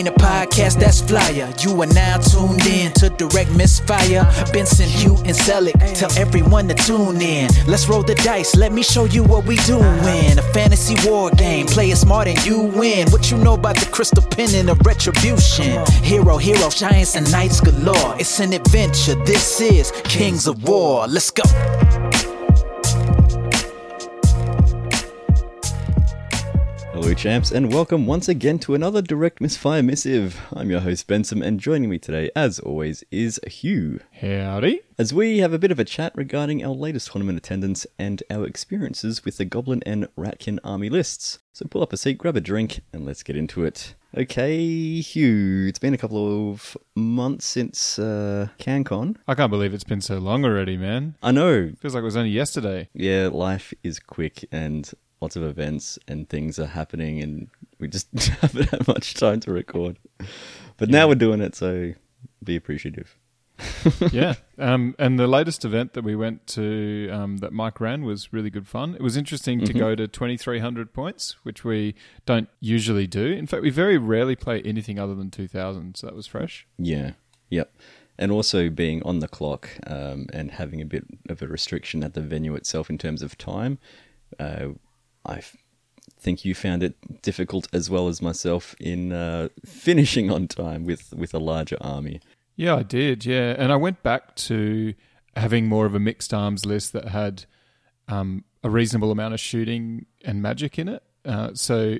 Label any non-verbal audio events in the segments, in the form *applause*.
ain't a podcast that's flyer. You are now tuned in to Direct Misfire. Benson, Hugh, and Selick. Tell everyone to tune in. Let's roll the dice. Let me show you what we do doing. A fantasy war game. Play it smart and you win. What you know about the crystal pen and the retribution? Hero, hero, giants, and knights galore. It's an adventure. This is Kings of War. Let's go. Hello, champs, and welcome once again to another Direct Misfire Missive. I'm your host, Benson, and joining me today, as always, is Hugh. Howdy. As we have a bit of a chat regarding our latest tournament attendance and our experiences with the Goblin and Ratkin army lists. So pull up a seat, grab a drink, and let's get into it. Okay, Hugh, it's been a couple of months since uh, CanCon. I can't believe it's been so long already, man. I know. Feels like it was only yesterday. Yeah, life is quick and lots of events and things are happening, and we just *laughs* haven't had much time to record. But now we're doing it, so be appreciative. *laughs* yeah. Um, and the latest event that we went to um, that Mike ran was really good fun. It was interesting to go to 2,300 points, which we don't usually do. In fact, we very rarely play anything other than 2,000, so that was fresh. Yeah. Yep. And also being on the clock um, and having a bit of a restriction at the venue itself in terms of time. Uh, I think you found it difficult as well as myself in uh, finishing on time with, with a larger army. Yeah, I did. Yeah, and I went back to having more of a mixed arms list that had um, a reasonable amount of shooting and magic in it. Uh, so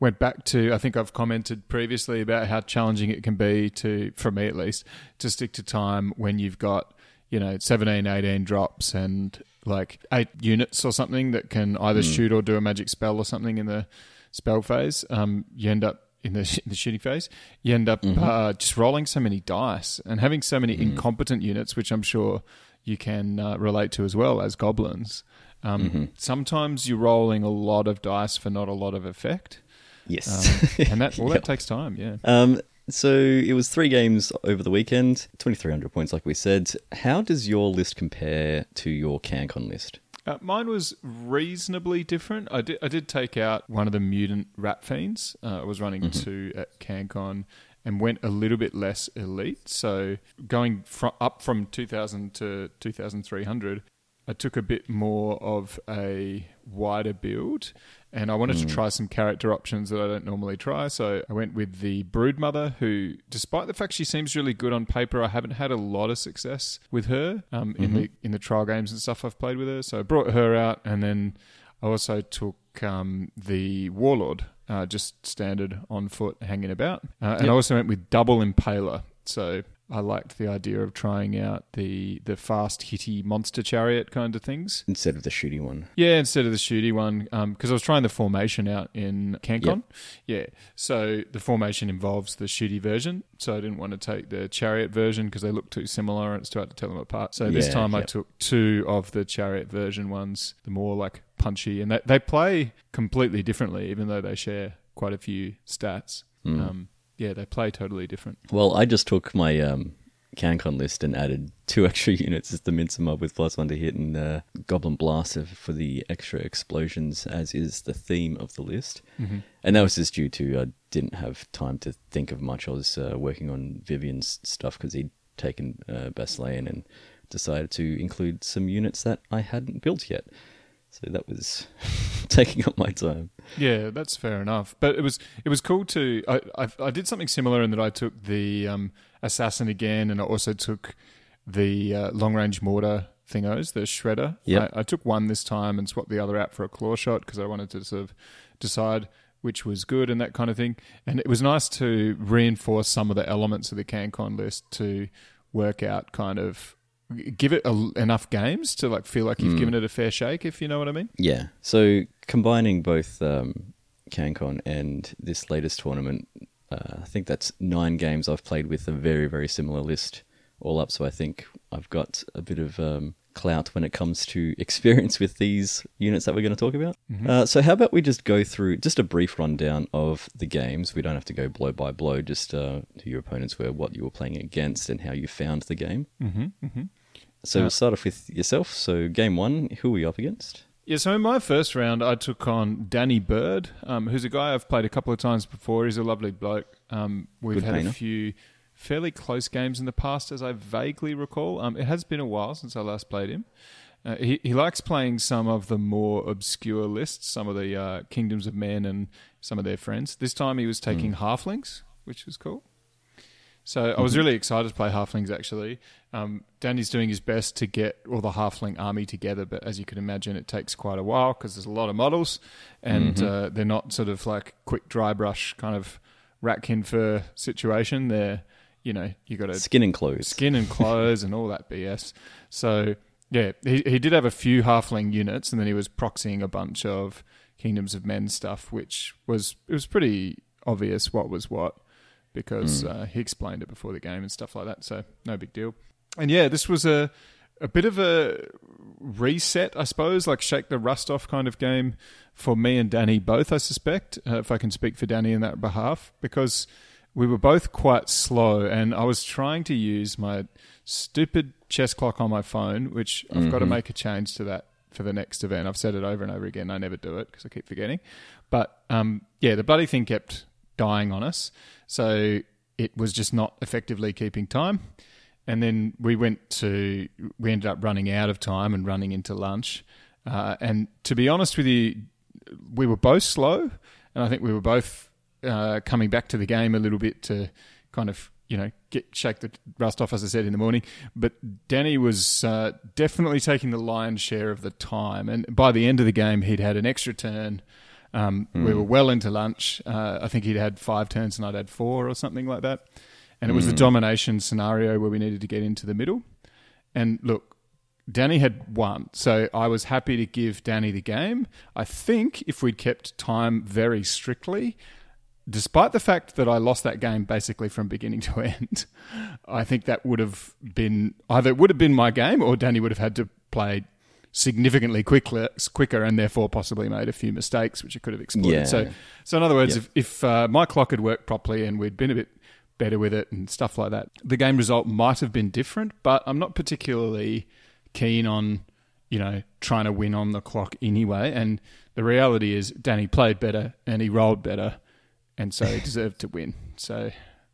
went back to I think I've commented previously about how challenging it can be to, for me at least, to stick to time when you've got you know 17, 18 drops and like eight units or something that can either shoot or do a magic spell or something in the spell phase. Um, you end up in the, *laughs* in the shooting phase, you end up uh, just rolling so many dice and having so many incompetent units, which I'm sure you can uh, relate to as well as goblins. Um, Sometimes you're rolling a lot of dice for not a lot of effect, Yes. um, and that *laughs* all Yep. that takes time. Yeah. Um, so it was three games over the weekend, 2,300 points, like we said. How does your list compare to your CanCon list? Uh, mine was reasonably different. I did, I did take out one of the mutant rat fiends. Uh, I was running two at CanCon and went a little bit less elite. So going fro- up from 2000 to 2300, I took a bit more of a wider build and I wanted to try some character options that I don't normally try. So I went with the Broodmother, who, despite the fact she seems really good on paper, I haven't had a lot of success with her um, in the in the trial games and stuff I've played with her. So I brought her out, and then I also took um, the Warlord, uh, just standard on foot, hanging about, uh, and I also went with double Impaler. So I liked the idea of trying out the the fast hitty monster chariot kind of things. Instead of the shooty one. Yeah, instead of the shooty one, because I was trying the formation out in CanCon. Yeah, so the formation involves the shooty version, so I didn't want to take the chariot version because they look too similar and it's too hard to tell them apart. So this Yeah, time I took two of the chariot version ones, the more like punchy, and they, they play completely differently, even though they share quite a few stats. Hmm. Um, yeah, they play totally different. Well, I just took my um, CanCon list and added two *laughs* extra units as the Mincer Mob with plus one to hit and uh, Goblin Blaster for the extra explosions, as is the theme of the list. And that was just due to I didn't have time to think of much. I was uh, working on Vivian's stuff because he'd taken uh, and decided to include some units that I hadn't built yet. So that was *laughs* taking up my time. Yeah, that's fair enough. But it was it was cool to I I, I did something similar in that I took the um, assassin again, and I also took the uh, long range mortar thingos, the shredder. Yep. I, I took one this time and swapped the other out for a claw shot because I wanted to sort of decide which was good and that kind of thing. And it was nice to reinforce some of the elements of the CanCon list to work out kind of give it a, enough games to like feel like you've given it a fair shake if you know what I mean. Yeah. So combining both um, CanCon and this latest tournament, uh, I think that's nine games I've played with a very, very similar list all up. So I think I've got a bit of um, clout when it comes to *laughs* experience with these units that we're going to talk about. Uh, so how about we just go through just a brief rundown of the games? We don't have to go blow by blow, just uh, who your opponents were, what you were playing against, and how you found the game. Mm-hmm, mm-hmm. So we'll start off with yourself. So game one, who were you up against? Yeah, so in my first round, I took on Danny Bird, um, who's a guy I've played a couple of times before. He's a lovely bloke. Um, we've Good had painter. a few fairly close games in the past, as I vaguely recall. Um, it has been a while since I last played him. Uh, he, he likes playing some of the more obscure lists, some of the uh, Kingdoms of Men and some of their friends. This time he was taking halflings, which was cool. So I was really excited to play halflings. Actually, um, Danny's doing his best to get all the halfling army together, but as you can imagine, it takes quite a while because there's a lot of models, and uh, they're not sort of like quick dry brush kind of ratkin fur situation. They're you know you got to Skin and clothes. skin and clothes and all that BS. So yeah, he he did have a few halfling units, and then he was proxying a bunch of Kingdoms of Men stuff, which was it was pretty obvious what was what because uh, he explained it before the game and stuff like that. So no big deal. And yeah, this was a a bit of a reset, I suppose, like shake the rust off kind of game for me and Danny both. I suspect, uh, if I can speak for Danny in that behalf, because we were both quite slow, and I was trying to use my stupid chess clock on my phone, which I've got to make a change to that for the next event. I've said it over and over again. I never do it because I keep forgetting. But um, yeah, the bloody thing kept dying on us, so it was just not effectively keeping time. And then we went to, we ended up running out of time and running into lunch. Uh, and to be honest with you, we were both slow, and I think we were both uh, coming back to the game a little bit to kind of you know get shake the rust off, as I said in the morning. But Danny was uh, definitely taking the lion's share of the time, and by the end of the game, he'd had an extra turn. Um, We were well into lunch. Uh, I think he'd had five turns and I'd had four or something like that. And it was the domination scenario where we needed to get into the middle. And look, Danny had won, so I was happy to give Danny the game. I think if we'd kept time very strictly, despite the fact that I lost that game basically from beginning to *laughs* end, I think that would have been either it would have been my game or Danny would have had to play significantly quicker, quicker and therefore possibly made a few mistakes which it could have exploited. Yeah. So, so in other words, Yep. if, if uh, my clock had worked properly and we'd been a bit better with it and stuff like that, the game result might have been different. But I'm not particularly keen on you know trying to win on the clock anyway. And the reality is, Danny played better and he rolled better, and so he *laughs* deserved to win. So.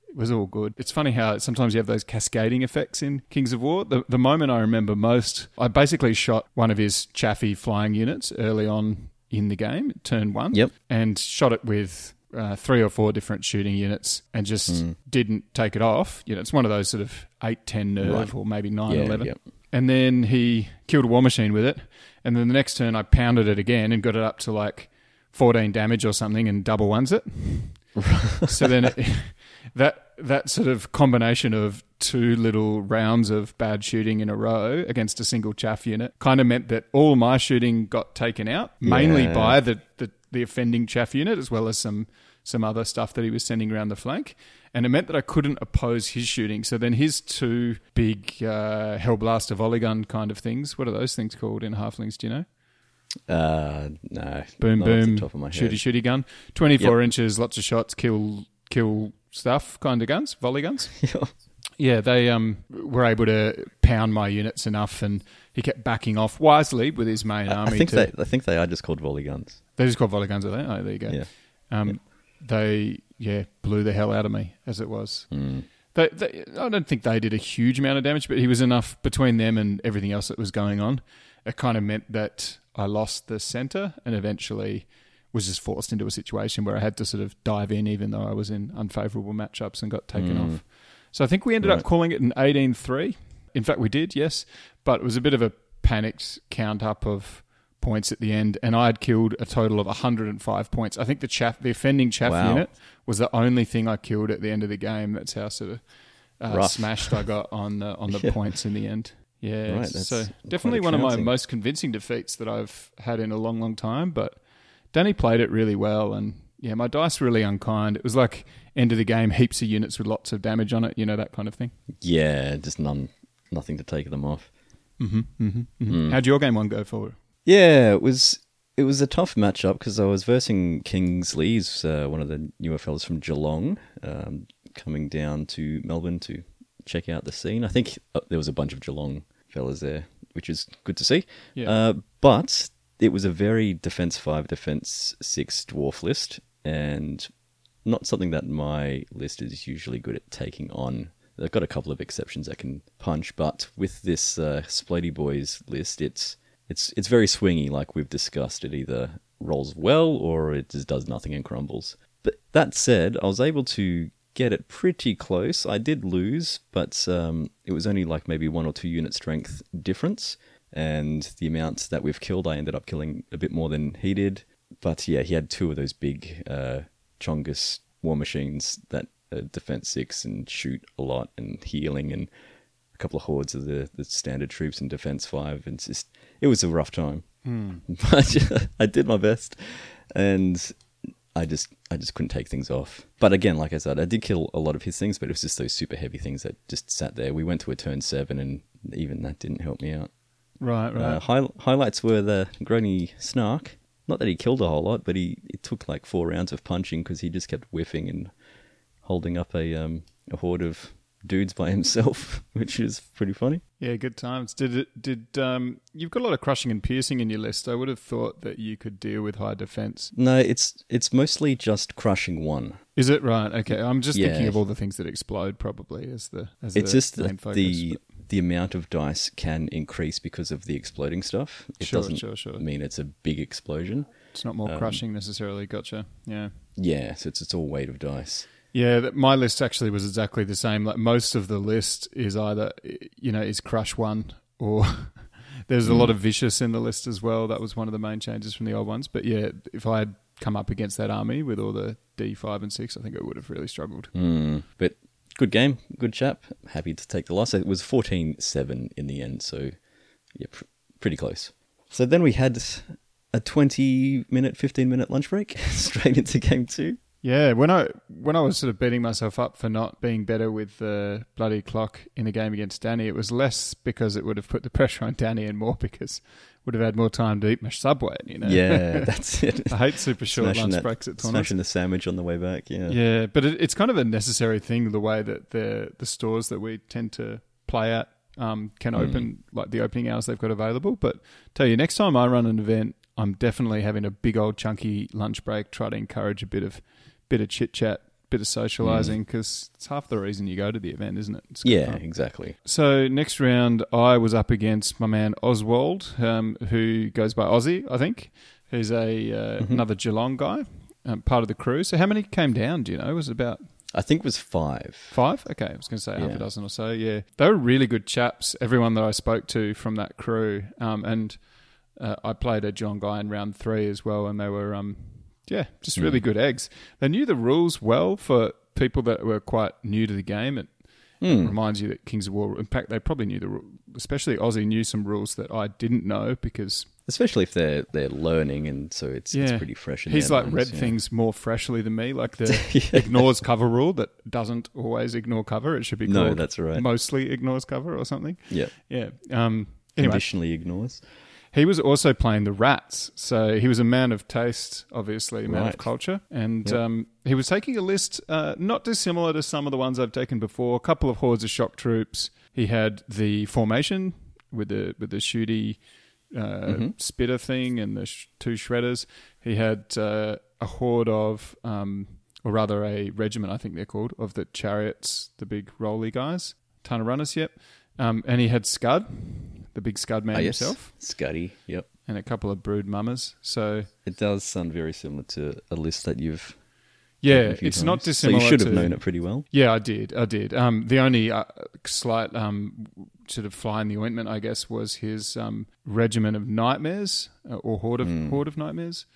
It was all good. It's funny how sometimes you have those cascading effects in Kings of War. The, the moment I remember most, I basically shot one of his Chaffee flying units early on in the game, turn one, Yep. and shot it with uh, three or four different shooting units and just didn't take it off. You know, it's one of those sort of 8, 10 nerve Right. or maybe 9, Yeah, 11. yep. And then he killed a war machine with it. And then the next turn I pounded it again and got it up to like 14 damage or something and double ones it. *laughs* so then it, that that sort of combination of two little rounds of bad shooting in a row against a single chaff unit kind of meant that all my shooting got taken out, mainly Yeah. by the, the, the offending chaff unit as well as some some other stuff that he was sending around the flank. And it meant that I couldn't oppose his shooting. So then his two big uh, Hellblaster volley gun kind of things, what are those things called in Halflings, do you know? Uh, no. boom not off the boom top of my head. shooty shooty gun 24 inches lots of shots kill kill stuff kind of guns volley guns *laughs* yeah they um were able to pound my units enough and he kept backing off wisely with his main I army think to, they. I think they are just called volley guns. they're just called volley guns are they oh there you go Yeah. um they yeah blew the hell out of me as it was Mm. they, they, I don't think they did a huge amount of damage, but he was enough between them and everything else that was going on. It kind of meant that I lost the center and eventually was just forced into a situation where I had to sort of dive in, even though I was in unfavorable matchups and got taken Mm. off. So I think we ended up calling it an 18 3. In fact, we did, yes, but it was a bit of a panicked count up of points at the end, and I had killed a total of 105 points. I think the chaff, the offending chaff Wow. unit was the only thing I killed at the end of the game. That's how sort of uh, smashed I got on the on the *laughs* Yeah. points in the end. Yeah, Right, so definitely one of my most convincing defeats that I've had in a long, long time. But Danny played it really well, and yeah, my dice were really unkind. It was like end of the game, heaps of units with lots of damage on it, you know that kind of thing. Yeah, just none, nothing to take them off. Mm-hmm, mm-hmm, mm-hmm. Mm. How'd your game one go for? Yeah, it was it was a tough matchup because I was versing Kingsley's uh, one of the newer fellas from Geelong, um, coming down to Melbourne to check out the scene. I think uh, there was a bunch of Geelong fellas there, which is good to see. Yeah. Uh, but it was a very defense five, defense six dwarf list, and not something that my list is usually good at taking on. I've got a couple of exceptions that can punch, but with this uh, Boys list, it's it's it's very swingy, like we've discussed. It either rolls well or it just does nothing and crumbles. But that said, I was able to get it pretty close. I did lose, but um, it was only like maybe one or two unit strength difference. And the amounts that we've killed, I ended up killing a bit more than he did. But yeah, he had two of those big uh, Chongus war machines that uh, defense six and shoot a lot and healing and a couple of hordes of the, the standard troops and defense five. And just, it was a rough time. *laughs* But I did my best. And I just I just couldn't take things off. But again, like I said, I did kill a lot of his things, but it was just those super heavy things that just sat there. We went to a turn seven, and even that didn't help me out. Right, right. Uh, high, highlights were the Grony Snark. Not that he killed a whole lot, but he it took like four rounds of punching because he just kept whiffing and holding up a um, a horde of dudes by *laughs* himself, which is pretty funny. Yeah, good times. Did it? Did um? You've got a lot of crushing and piercing in your list. I would have thought that you could deal with high defense. No, it's it's mostly just crushing one. Is it right? Okay, I'm just Yeah. thinking of all the things that explode. Probably as the as It's the just main that focus. the the amount of dice can increase because of the exploding stuff. It Sure, doesn't sure, sure. mean it's a big explosion. it's not more um, crushing necessarily. Gotcha. Yeah. Yeah, so it's it's all weight of dice. Yeah, my list actually was exactly the same. Like most of the list is either you know is crush one or *laughs* there's a lot of vicious in the list as well. That was one of the main changes from the old ones. But yeah, if I had come up against that army with all the D five and six, I think I would have really struggled. Mm, but good game, good chap. Happy to take the loss. It was 14-7 in the end, so yeah, pr- pretty close. So then we had a 20 minute, 15 minute lunch break *laughs* straight into game two. Yeah, when I when I was sort of beating myself up for not being better with the bloody clock in the game against Danny, it was less because it would have put the *laughs* pressure on Danny and more because would have had more time to eat my subway. You know. Yeah, *laughs* that's it. I hate super short lunch that- breaks at tournaments. Smashing the sandwich on the way back. Yeah. Yeah, but it, it's kind of a necessary thing the way that the the stores that we tend to play at um, can Mm. open like the opening hours they've got available. But tell you, next time I run an event, I'm definitely having a big old chunky lunch break. Try to encourage a bit of bit of chit chat, bit of socializing because it's half the reason you go to the event, isn't it? Mm. Yeah, fun. exactly. So next round, I was up against my man Oswald, um, who goes by Aussie, I think, who's a uh, Mm-hmm. another Geelong guy, um, part of the crew. So how many came down? Do you know? Was it about I think it was five. five? Okay, I was going to say half a dozen or so. Yeah, they were really good chaps. Everyone that I spoke to from that crew, um, and uh, I played a Geelong guy in round three as well, and they were um, yeah, just really good eggs. They knew the rules well for people that were quite new to the game. It Hmm. reminds you that Kings of War. In fact, they probably knew the ru- especially Aussie knew some rules that I didn't know because Especially if they're they're learning, and so it's it's pretty fresh. In he's their like minds, read yeah. things more freshly than me. Like the *laughs* ignores cover rule that doesn't always ignore cover. It should be No, called that's right. mostly ignores cover or something. Yeah, Yeah. Um, anyway, conditionally ignores. He was also playing the Rats, so he was a man of taste, obviously a man Right. of culture, and Yep. um, he was taking a list uh, not dissimilar to some of the ones I've taken before. A couple of hordes of shock troops. He had the formation with the with the shooty uh, Mm-hmm. spitter thing and the sh- two shredders. He had uh, a horde of, um, or rather a regiment, I think they're called, of the chariots, the big rolly guys, ton of runners. Yep, um, and he had Scud, the big Scud man Ah, yes, himself Scuddy. Yep, and a couple of brood mummers. So it does sound very similar to a list that you've. yeah, written a few it's not dissimilar. So you should have to- known it pretty well. Yeah, I did. I did. Um, the only uh, slight um, sort of fly in the ointment, I guess, was his um, regiment of nightmares uh, or horde of Hmm. horde of nightmares.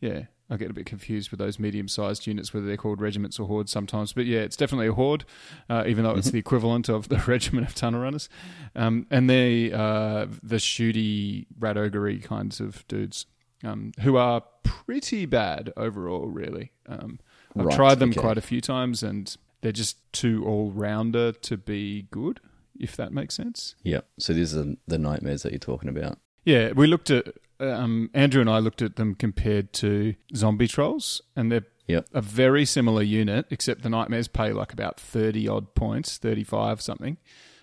Yeah, I get a bit confused with those medium-sized units, whether they're called regiments or hordes sometimes. But yeah, it's definitely a horde, uh, even though Mm-hmm. it's the equivalent of the *laughs* regiment of tunnel runners. Um, and they uh, the shooty rat ogre kinds of dudes. Um, who are pretty bad overall, really. Um, I've Right, tried them okay. quite a few times, and they're just too all rounder to be good, if that makes sense. Yeah. So these are the nightmares that you're talking about. Yeah, we looked at um, Andrew and I looked at them compared to zombie trolls, and they're Yep. a very similar unit, except the nightmares pay like about thirty odd points, thirty five something,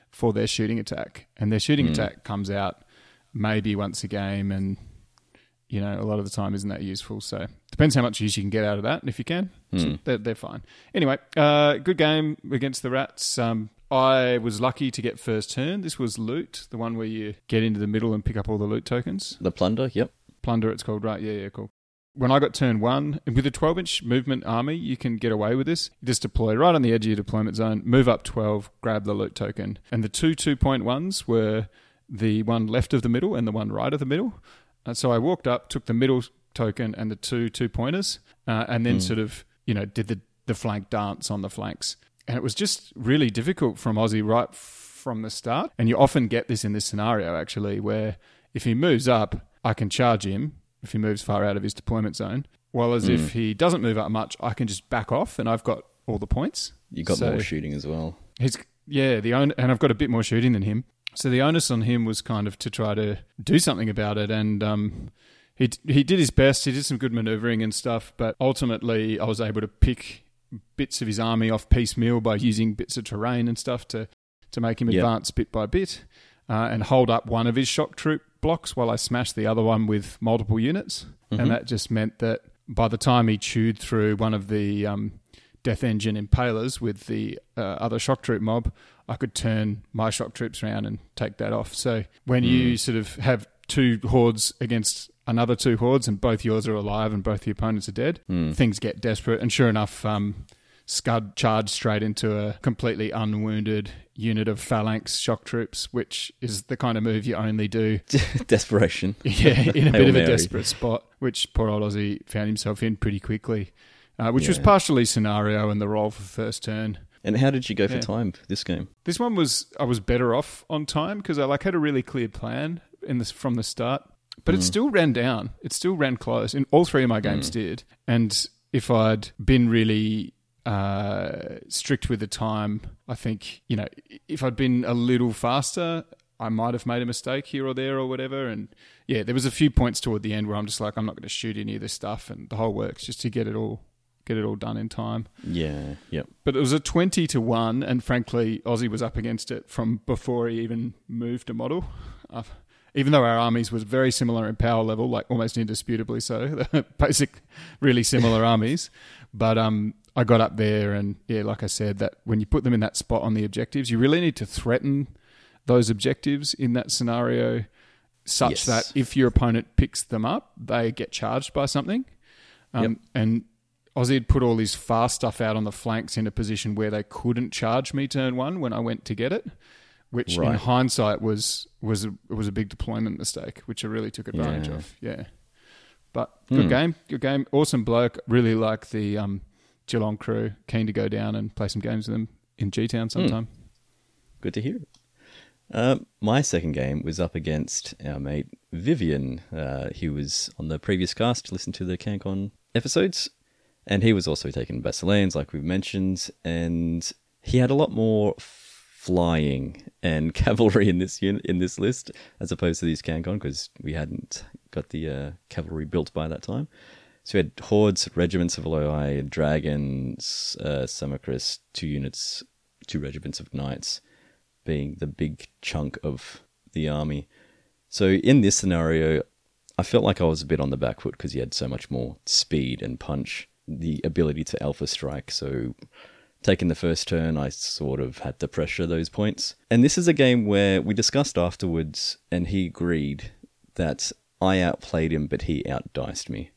for their shooting attack, and their shooting attack comes out maybe once a game, and you know, a lot of the time isn't that useful. So depends how much use you can get out of that. And if you can, Hmm. they're, they're fine. Anyway, uh, good game against the Rats. Um, I was lucky to get first turn. This was loot, the one where you get into the middle and pick up all the loot tokens. The plunder, yep. Plunder, it's called, right? Yeah, yeah, cool. When I got turn one, with a 12 inch movement army, you can get away with this. You just deploy right on the edge of your deployment zone, move up 12, grab the loot token. And the two two point ones were the one left of the middle and the one right of the middle. And so I walked up, took the middle token and the two two pointers, uh, and then sort of, you know, did the, the flank dance on the flanks. And it was just really difficult from Aussie right from the start. And you often get this in this scenario, actually, where if he moves up, I can charge him if he moves far out of his deployment zone. While as if he doesn't move up much, I can just back off and I've got all the points. You got So- more shooting as well. He's yeah, the own and I've got a bit more shooting than him. So the onus on him was kind of to try to do something about it, and um, he he did his best. He did some good manoeuvring and stuff, but ultimately I was able to pick bits of his army off piecemeal by using bits of terrain and stuff to to make him Yep. advance bit by bit, uh, and hold up one of his shock troop blocks while I smashed the other one with multiple units, and that just meant that by the time he chewed through one of the um, Death Engine impalers with the uh, other shock troop mob, I could turn my shock troops around and take that off. So when you sort of have two hordes against another two hordes and both yours are alive and both the opponents are dead, things get desperate. And sure enough, um, Scud charged straight into a completely unwounded unit of phalanx shock troops, which is the kind of move you only do *laughs* Desperation. *laughs* yeah, in a bit of a Mary. desperate spot, which poor old Aussie found himself in pretty quickly, uh, which was partially scenario and the roll for first turn. And how did you go for Yeah. time this game? This one was I was better off on time because I like had a really clear plan in this from the start, but it still ran down. It still ran close. And all three of my games did, and if I'd been really uh, strict with the time, I think you know if I'd been a little faster. I might have made a mistake here or there or whatever. And yeah, there was a few points toward the end where I'm just like, I'm not going to shoot any of this stuff and the whole works just to get it all get it all done in time. Yeah, yep. But it was a 20 to 1, and frankly, Aussie was up against it from before he even moved a model. Uh, even though our armies was very similar in power level, like almost indisputably so, *laughs* basic, really similar *laughs* armies. But um, I got up there, and yeah, like I said, that when you put them in that spot on the objectives, you really need to threaten those objectives in that scenario such Yes. that if your opponent picks them up, they get charged by something. Um, Yep. And Aussie had put all his fast stuff out on the flanks in a position where they couldn't charge me turn one when I went to get it, which in hindsight was was a, was a big deployment mistake, which I really took advantage Yeah. of. Yeah, but good Hmm. game, good game, awesome bloke. Really like the um, Geelong crew. Keen to go down and play some games with them in G Town sometime. Good to hear. Uh, my second game was up against our mate Vivian. Uh, he was on the previous cast to listen to the CanCon episodes, and he was also taking Basileans, like we've mentioned, and he had a lot more flying and *laughs* cavalry in this unit in this list as opposed to these CanCon because we hadn't got the uh, cavalry built by that time. So we had hordes, regiments of Elohi, dragons, uh, two units, two regiments of knights being the big chunk of the army. So in this scenario, I felt like I was a bit on the back foot because he had so much more speed and punch, the ability to alpha strike. So taking the first turn, I sort of had to pressure those points. And this is a game where we discussed afterwards, and he agreed that I outplayed him, but he outdiced me.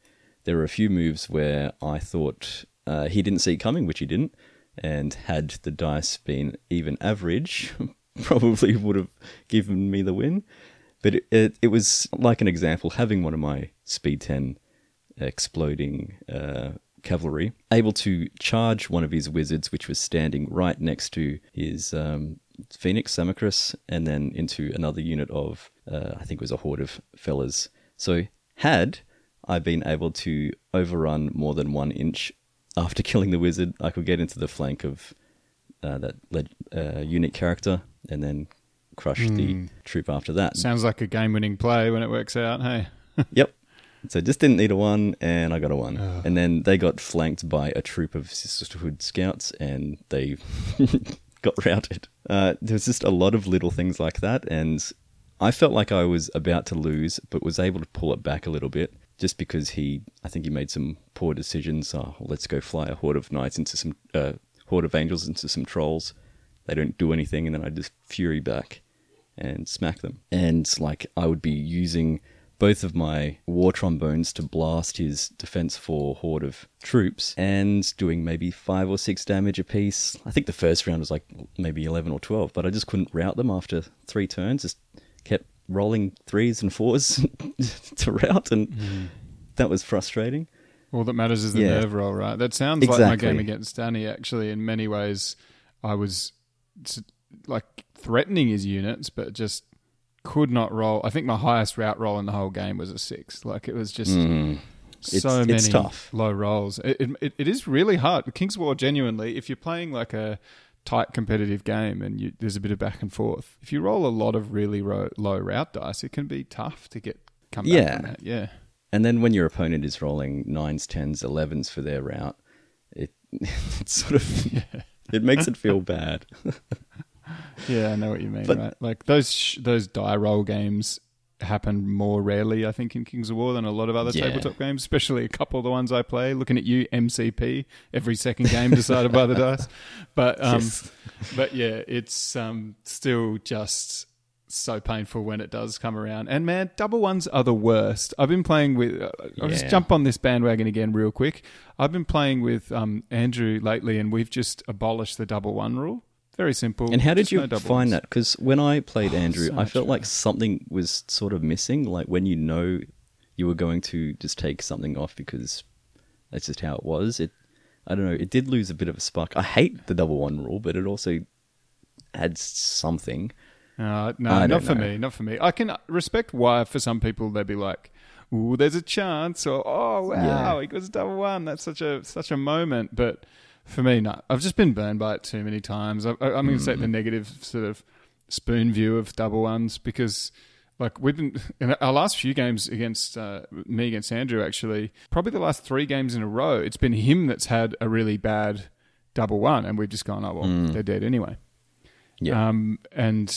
There were a few moves where I thought uh, he didn't see it coming, which he didn't, and had the dice been even average, *laughs* probably would have given me the win. But it, it, it was like an example having one of my speed 10 exploding uh, cavalry able to charge one of his wizards, which was standing right next to his um, Phoenix Samacris, and then into another unit of, uh, I think it was a horde of fellas. So, had I been able to overrun more than one inch after *laughs* killing the wizard, I could get into the flank of uh, that led, uh, unique character and then crush the troop after that. Sounds like a game-winning play when it works out. Hey, *laughs* Yep. So just didn't need a one, and I got a one. And then they got flanked by a troop of Sisterhood scouts, and they *laughs* got routed. Uh, there was just a lot of little things like that, and I felt like I was about to lose, but was able to pull it back a little bit. just because he, I think he made some poor decisions. Oh, let's go fly a horde of knights into some uh, horde of angels into some trolls. They don't do anything, and then I just fury back and smack them. And like I would be using both of my war trombones to blast his defense for horde of troops and doing maybe five or six damage apiece. I think the first round was like maybe 11 or 12, but I just couldn't route them after three turns. Just kept rolling threes and fours *laughs* to route, and Mm. that was frustrating. All that matters is the Yeah. nerve roll, right? That sounds like my game against Danny. Actually, in many ways, I was like threatening his units, but just could not roll. I think my highest route roll in the whole game was a six. Like it was just Mm. It's- so many it's tough. low rolls. It, it, it is really hard. King's War, genuinely, if you're playing like a tight competitive game and you, there's a bit of back and forth, if you roll a lot of really ro- low route dice, it can be tough to get come back Yeah. from that. Yeah. And then when your opponent is rolling nines, tens, elevens for their route, it *laughs* it sort of *laughs* yeah. it makes it feel bad. *laughs* Yeah, I know what you mean, But- right? Like those sh- those die roll games happen more rarely, I think, in Kings of War than a lot of other Yeah. tabletop games, especially a couple of the ones I play. Looking at you, MCP, every second game decided by the *laughs* dice. But um, Yes. but yeah, it's um, still just so painful when it does come around. And man, double ones are the worst. I've been playing with. Uh, I'll just jump on this bandwagon again real quick. I've been playing with um, Andrew lately, and we've just abolished the double one rule. Very simple. And how did you no find that? Because when I played Andrew, so I felt like something was sort of missing. Like when you know you were going to just take something off because that's just how it was. It, I don't know. It did lose a bit of a spark. I hate the double one rule, but it also adds something. Uh, no, not for know. me. Not for me. I can respect why for some people they'd be like, "Ooh, there's a chance," or "Oh, wow, Yeah. he goes double one. That's such a such a moment." But for me, no. I've just been burned by it too many times. I, I'm going to take Mm. the negative sort of spoon view of double ones because. Like we've been *laughs* in our last few games against uh, me against Andrew, actually, probably the last three games in a row, it's been him that's had a really bad double one, and we've just gone, oh well, Mm. they're dead anyway. Yeah. Um, and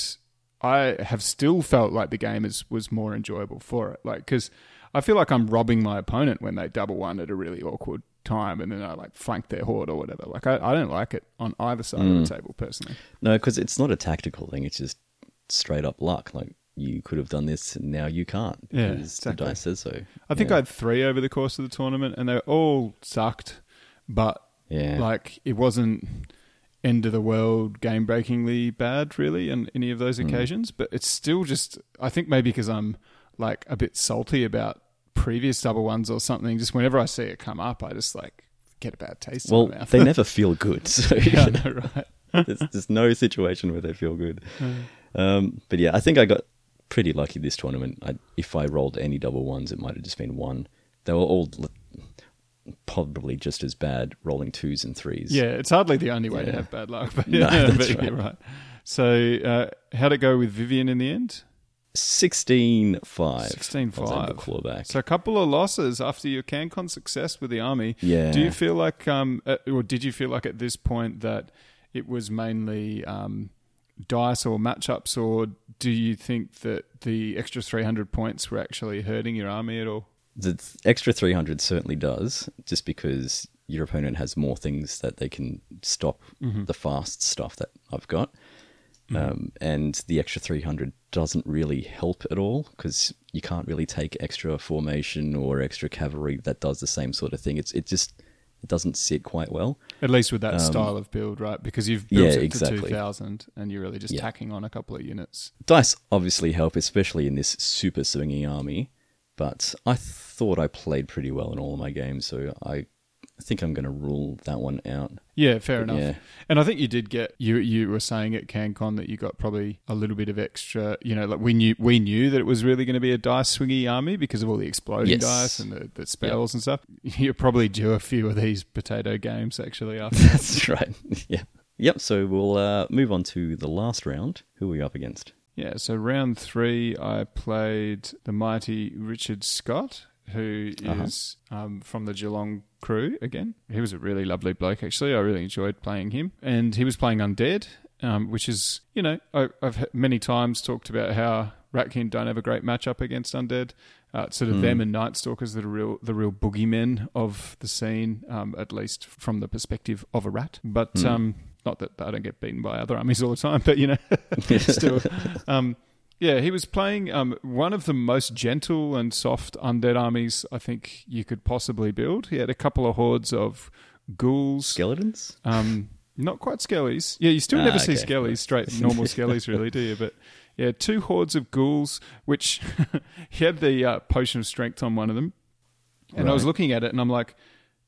I have still felt like the game is was more enjoyable for it. Like because I feel like I'm robbing my opponent when they double one at a really awkward time, and then I like flank their horde or whatever. Like I, I don't like it on either side Mm. of the table personally. No, because it's not a tactical thing. It's just straight up luck. Like you could have done this, and now you can't. Yeah, exactly. the dice says so. I think yeah. I had three over the course of the tournament, and they all sucked, but Yeah. like it wasn't end of the world game breakingly bad really on any of those Mm. occasions but it's still just i think maybe because i'm like a bit salty about previous double ones or something just whenever i see it come up i just like get a bad taste well, in my mouth they *laughs* never feel good. So *laughs* yeah, *laughs* know, right there's, there's no situation where they feel good. Um, but yeah, I think I got pretty lucky this tournament. I, if I rolled any double ones, it might have just been one. They were all probably just as bad, rolling twos and threes. yeah it's hardly the only way to have bad luck but No, yeah that's but you're right. right so uh, how'd it go with vivian in the end 16 5. 16-5. claw back. So a couple of losses after your CanCon success with the army. Yeah. Do you feel like, um, uh, or did you feel like at this point that it was mainly um, dice or matchups, or do you think that the extra three hundred points were actually hurting your army at all? the extra 300 certainly does, just because your opponent has more things that they can stop Mm-hmm. the fast stuff that I've got. Um, and the extra 300 doesn't really help at all because you can't really take extra formation or extra cavalry that does the same sort of thing. It's it just it doesn't sit quite well. At least with that Um, style of build, right? Because you've built yeah, it to exactly. two thousand, and you're really just Yeah. tacking on a couple of units. Dice obviously help, especially in this super swinging army. But I thought I played pretty well in all of my games, so I think I'm going to rule that one out. Yeah, fair enough. yeah. And I think you did get you you were saying at CanCon that you got probably a little bit of extra. You know, like we knew we knew that it was really going to be a dice swingy army because of all the exploding Yes. dice and the, the spells and stuff. *laughs* You're probably due a few of these potato games actually after. *laughs* That's right. *laughs* yeah. Yep. So we'll uh, move on to the last round. Who are we up against? yeah. So round three, I played the mighty Richard Scott, who is Uh-huh. um, from the Geelong crew again. He was a really lovely bloke, actually. I really enjoyed playing him. And he was playing Undead, um, which is, you know, I, I've many times talked about how Ratkin don't have a great matchup against Undead. Uh, sort of them and Night Stalkers that are real, the real boogeymen of the scene, um, at least from the perspective of a rat. But um, not that I don't get beaten by other armies all the time, but you know, *laughs* still. *laughs* Yeah, he was playing um, one of the most gentle and soft undead armies I think you could possibly build. He had a couple of hordes of ghouls, Skeletons? um, not quite skellies. Yeah, you still Ah, never see skellies, straight normal skellies, really, do you? But yeah, two hordes of ghouls, which *laughs* he had the uh, potion of strength on one of them. And I was looking at it and I'm like,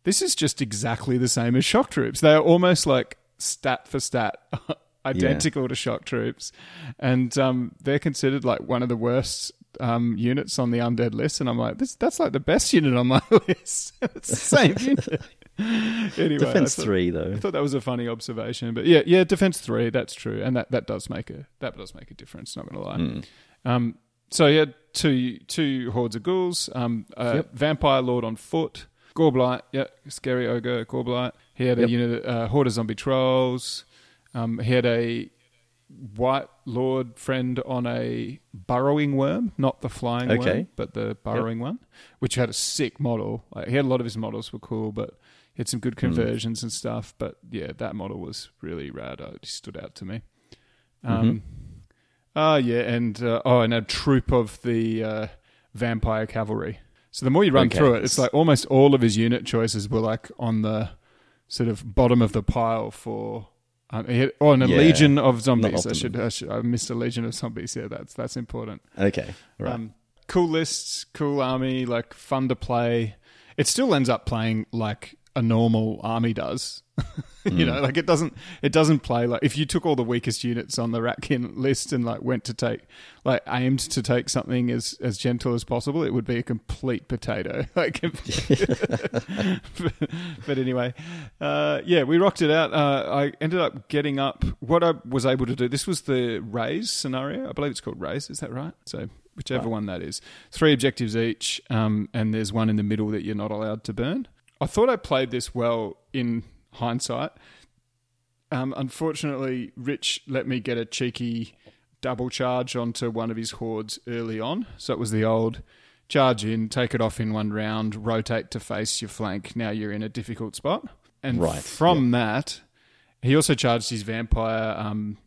this is just exactly the same as shock troops. They are almost like stat for stat. *laughs* Identical to shock troops, and um, they're considered like one of the worst um, units on the undead list. And I'm like, this that's like the best unit on my *laughs* list. *laughs* it's the same *laughs* unit. anyway, Defense thought- three, though. I thought that was a funny observation, but yeah, yeah, defense three, that's true, and that, that does make a that does make a difference. Not going to lie. Hmm. Um, so he had two two hordes of ghouls, um, a Yep. vampire lord on foot, Gorblight, yeah, scary ogre Gorblight. He had a Yep. unit, uh, horde of zombie trolls. Um, he had a wight lord friend on a burrowing worm, not the flying worm, but the burrowing one, which had a sick model. Like, he had a lot of his models were cool, but he had some good conversions and stuff. But yeah, that model was really rad. Uh, It stood out to me. Um, Oh yeah, and uh, oh, and a troop of the uh, vampire cavalry. So the more you run Okay. through it, it's like almost all of his unit choices were like on the sort of bottom of the pile for. Um, he had, oh, and a Yeah. legion of zombies. I should, I should. I missed a legion of zombies. Yeah, that's that's important. Okay, right. Um, cool lists, cool army, like fun to play. It still ends up playing like a normal army does. *laughs* you know, like it doesn't it doesn't play like if you took all the weakest units on the Ratkin list and like went to take like aimed to take something as as gentle as possible, it would be a complete potato. *laughs* Like but, *laughs* but anyway, uh, yeah, we rocked it out. Uh, I ended up getting up what I was able to do. This was the raise scenario. I believe it's called raise. Is that right? So whichever one that is. Three objectives each, um, and there's one in the middle that you're not allowed to burn. I thought I played this well in hindsight. Um, unfortunately, Rich let me get a cheeky double charge onto one of his hordes early on. So it was the old charge in, take it off in one round, rotate to face your flank. Now you're in a difficult spot. And Right, from that, he also charged his vampire um,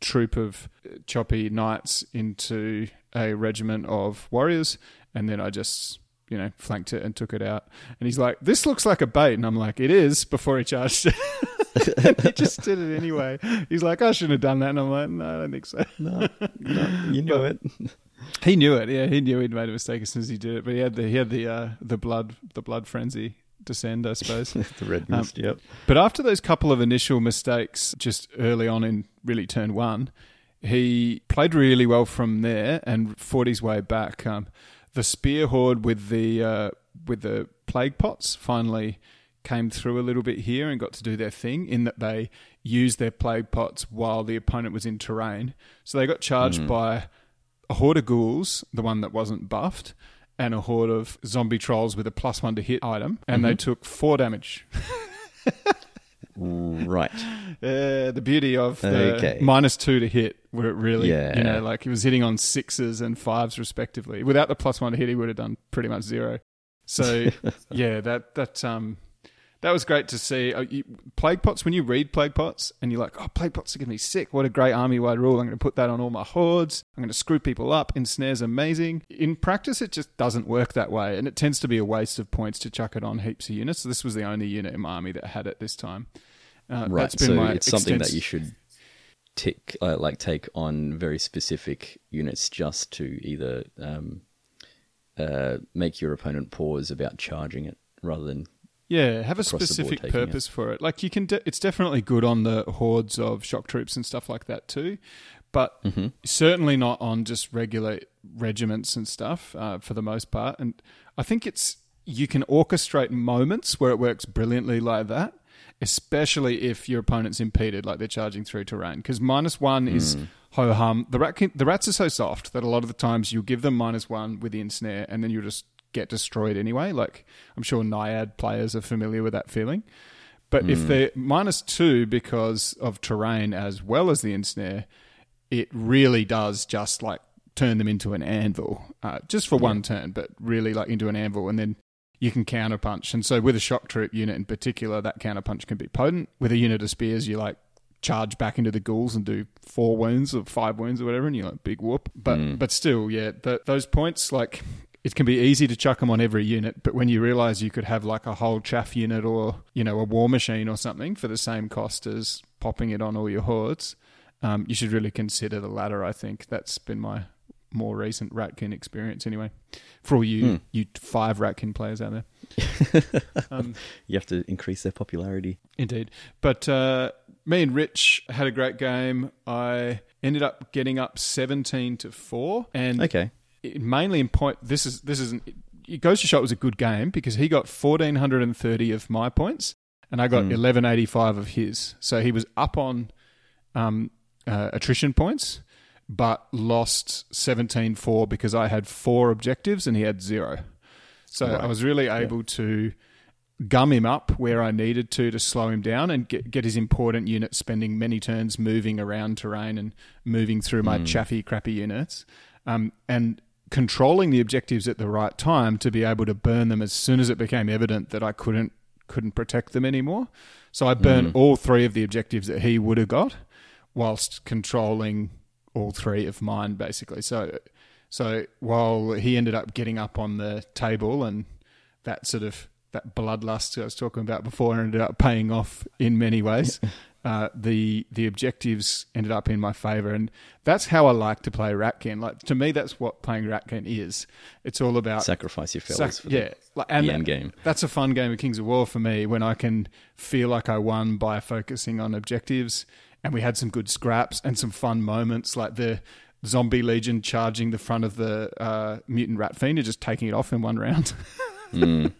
troop of choppy knights into a regiment of warriors, and then I just you know flanked it and took it out. And he's like, "This looks like a bait," and I'm like, "It is." Before he charged it, *laughs* he just did it anyway. He's like, "I shouldn't have done that," and I'm like, "No, I don't think so." no, no, you knew it. *laughs* He knew it. Yeah, he knew he'd made a mistake as soon as he did it. But he had the he had the uh, the blood the blood frenzy descend, I suppose. *laughs* the red Um, yep. But after those couple of initial mistakes, just early on in really turn one, he played really well from there and fought his way back. Um, the spear horde with the uh, with the plague pots finally came through a little bit here and got to do their thing in that they used their plague pots while the opponent was in terrain. So they got charged by a horde of ghouls, the one that wasn't buffed, and a horde of zombie trolls with a plus one to hit item, and they took four damage. *laughs* Right. Uh, the beauty of the Okay. minus two to hit, where it really, Yeah. you know, like he was hitting on sixes and fives respectively. Without the plus one to hit, he would have done pretty much zero. So *laughs* yeah, that that um that was great to see. Uh, you, plague pots when you read plague pots and you're like, oh, plague pots are going to be sick. What a great army wide rule! I'm going to put that on all my hordes. I'm going to screw people up. Ensnare's amazing. In practice, it just doesn't work that way, and it tends to be a waste of points to chuck it on heaps of units. So this was the only unit in my army that had it this time. Uh, Right. That's been So my it's something that you should tick, uh, like take on very specific units just to either um, uh, make your opponent pause about charging it rather than Yeah, have a across the board specific taking it. purpose for it. Like you can, de- it's definitely good on the hordes of shock troops and stuff like that too, but Mm-hmm. certainly not on just regular regiments and stuff uh, for the most part. And I think it's you can orchestrate moments where it works brilliantly like that, especially if your opponent's impeded, like they're charging through terrain. Because minus one is Mm. ho hum. The Ratkin, the rats are so soft that a lot of the times you'll give them minus one with the ensnare, and then you'll just get destroyed anyway. Like I'm sure Naiad players are familiar with that feeling. But if they're minus two because of terrain as well as the ensnare, it really does just like turn them into an anvil, uh, just for one turn, but really like into an anvil, and then you can counterpunch. And so with a shock troop unit in particular, that counterpunch can be potent. With a unit of spears, you like charge back into the ghouls and do four wounds or five wounds or whatever, and you're like big whoop. But but still, yeah, the, those points like it can be easy to chuck them on every unit, but when you realize you could have like a whole chaff unit or you know a war machine or something for the same cost as popping it on all your hordes, um, you should really consider the latter. I think that's been my more recent Ratkin experience anyway. For all you you five Ratkin players out there. *laughs* um, You have to increase their popularity. Indeed. But uh, me and Rich had a great game. I ended up getting up 17 to 4 and Okay. Mainly in point this is this isn't it goes to show it was a good game because he got 1430 of my points and I got 1185 of his. So he was up on um, uh, attrition points but lost 17-4 because I had four objectives and he had zero. So I was really able to gum him up where I needed to to slow him down and get, get his important units spending many turns moving around terrain and moving through my chaffy, crappy units. Um, and controlling the objectives at the right time to be able to burn them as soon as it became evident that I couldn't couldn't protect them anymore. So I burned mm. all three of the objectives that he would have got, whilst controlling all three of mine basically. So so while he ended up getting up on the table and that sort of that bloodlust I was talking about before ended up paying off in many ways. *laughs* Uh, the the objectives ended up in my favor, and that's how I like to play Ratkin. Like to me, that's what playing Ratkin is. It's all about Sacrifice your fellas Sac- yeah, like, and the end game. That's a fun game of Kings of War for me when I can feel like I won by focusing on objectives, and we had some good scraps and some fun moments, like the zombie legion charging the front of the uh, mutant rat fiend and just taking it off in one round. *laughs*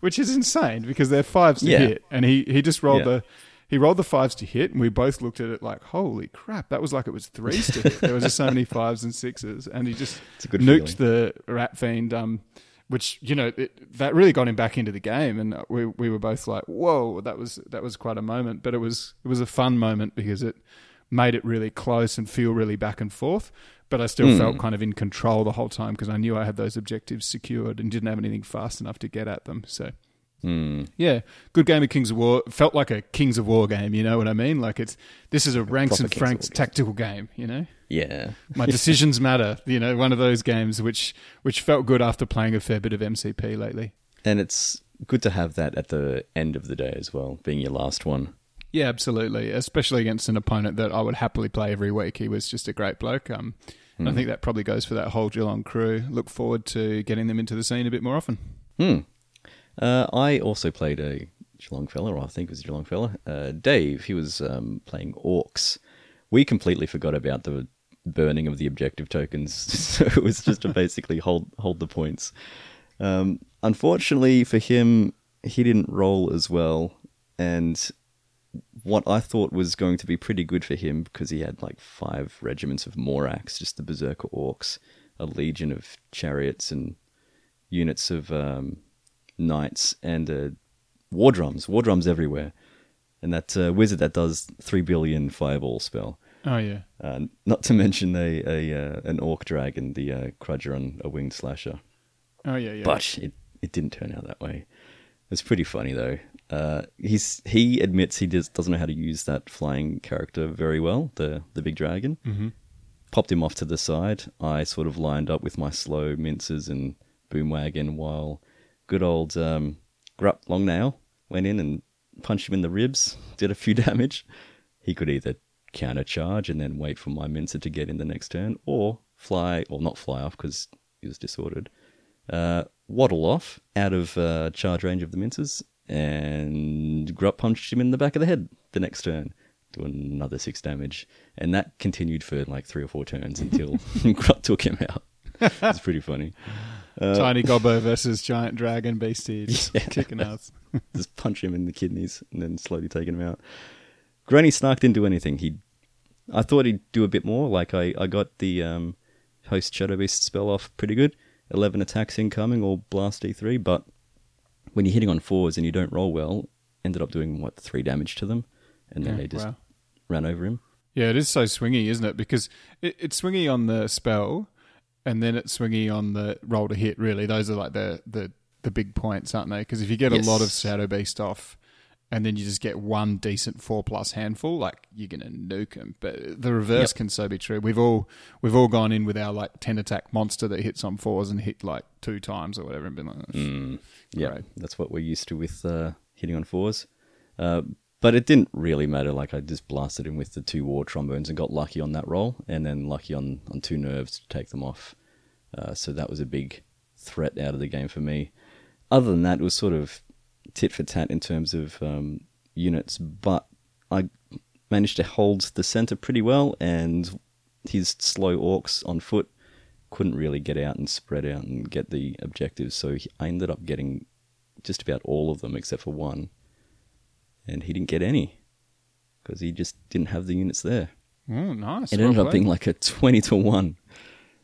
Which is insane because they're fives to Yeah. hit, and he he just rolled Yeah. the. He rolled the fives to hit, and we both looked at it like, "Holy crap!" That was like it was threes to hit. There was just so many *laughs* fives and sixes, and he just It's a good nuked feeling. the rat fiend, um, which you know it, that really got him back into the game, and we we were both like, "Whoa, that was that was quite a moment." But it was it was a fun moment because it made it really close and feel really back and forth. But I still felt kind of in control the whole time because I knew I had those objectives secured and didn't have anything fast enough to get at them. So Hmm. yeah, good game of Kings of War. Felt like a Kings of War game. You know what I mean? Like it's this is a ranks proper and franks tactical game. You know Yeah. my *laughs* decisions matter. You know, one of those games which which felt good after playing a fair bit of MCP lately. And it's good to have that at the end of the day as well, being your last one. Yeah, absolutely. Especially against an opponent that I would happily play every week. He was just a great bloke. Um, and I think that probably goes for that whole Geelong crew. Look forward to getting them into the scene a bit more often. Hmm. Uh, I also played a Geelong fella, or I think it was a Geelong fella. Uh, Dave, he was um, playing Orcs. We completely forgot about the burning of the objective tokens, *laughs* so it was just to basically hold hold the points. Um, unfortunately for him, he didn't roll as well, and what I thought was going to be pretty good for him because he had like five regiments of Morax, just the Berserker Orcs, a legion of chariots, and units of um, knights, and uh, war drums, war drums everywhere. And that uh, wizard that does three billion fireball spell. Oh yeah, Uh, not to mention a, a uh, an orc dragon, the uh, Krudger on, a winged slasher. oh yeah, yeah. But it, it didn't turn out that way. It's pretty funny though. Uh, he's he admits he just doesn't know how to use that flying character very well, the the big dragon. Mm-hmm. Popped him off to the side. I sort of lined up with my slow mincers and boom boomwagon while good old um, Grupp Longnail went in and punched him in the ribs, did a few *laughs* damage. He could either countercharge and then wait for my mincer to get in the next turn, or fly, or not fly off because he was disordered, uh, waddle off out of uh, charge range of the mincers, and Grupp punched him in the back of the head the next turn, doing another six damage. And that continued for like three or four turns until *laughs* *laughs* Grupp took him out. It's pretty funny. Tiny gobbo versus giant dragon beastie, just *laughs* Yeah. kicking ass. *laughs* Just punch him in the kidneys and then slowly taking him out. Granny Snark didn't do anything. He, I thought he'd do a bit more. Like I, I got the um, host Shadow Beast spell off pretty good. Eleven attacks incoming, or blast D3. But when you're hitting on fours and you don't roll well, ended up doing what three damage to them, and then Yeah, they just wow. ran over him. Yeah, it is so swingy, isn't it? Because it, it's swingy on the spell, and then it's swingy on the roll to hit. Really, those are like the the, the big points, aren't they? Because if you get Yes. a lot of Shadow Beast off, and then you just get one decent four plus handful, like you're gonna nuke them. But the reverse Yep. can so be true. We've all we've all gone in with our like ten attack monster that hits on fours and hit like two times or whatever, and been like, Mm, yeah, that's what we're used to with uh, hitting on fours. Uh, but it didn't really matter. Like I just blasted him with the two war trombones and got lucky on that roll, and then lucky on on two nerves to take them off. Uh, so that was a big threat out of the game for me. Other than that, it was sort of tit for tat in terms of um, units, but I managed to hold the center pretty well, and his slow orcs on foot couldn't really get out and spread out and get the objectives. So I ended up getting just about all of them except for one, and he didn't get any because he just didn't have the units there. "Oh, nice." It well ended up played. being like a twenty to one,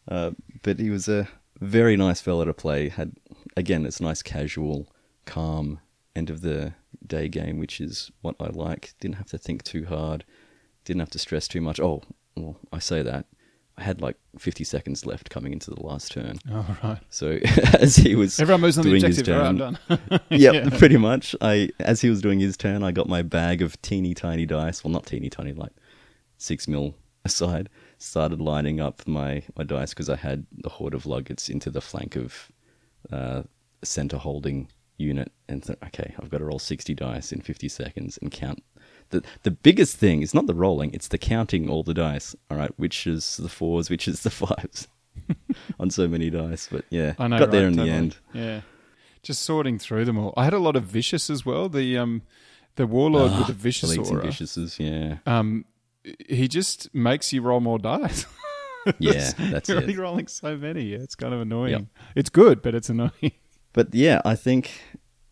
uh, but he was a very nice fella to play. Had again, it's nice casual, calm end of the day game, which is what I like. Didn't have to think too hard, didn't have to stress too much. Oh, well, I say that. I had like 50 seconds left coming into the last turn. *laughs* Oh right. So *laughs* as he was Everyone moves on the doing his objective. All right, I'm turn, done. *laughs* yep, Yeah. pretty much. I as he was doing his turn, I got my bag of teeny tiny dice. Well, not teeny tiny, like six mil aside. Started lining up my my dice because I had the horde of luggets into the flank of uh, center holding unit, and thought, okay, I've got to roll sixty dice in fifty seconds and count. The, the biggest thing is not the rolling; it's the counting all the dice. All right, which is the fours, which is the fives, *laughs* on so many dice. But yeah, I know. got there in totally. the end. Yeah, just sorting through them all. I had a lot of vicious as well. The um, the warlord with the vicious Elites and aura. viciouses, yeah. Um, he just makes you roll more dice. *laughs* Yeah, *laughs* that's You're it. only rolling so many. It's kind of annoying. Yep. It's good, but it's annoying. But yeah, I think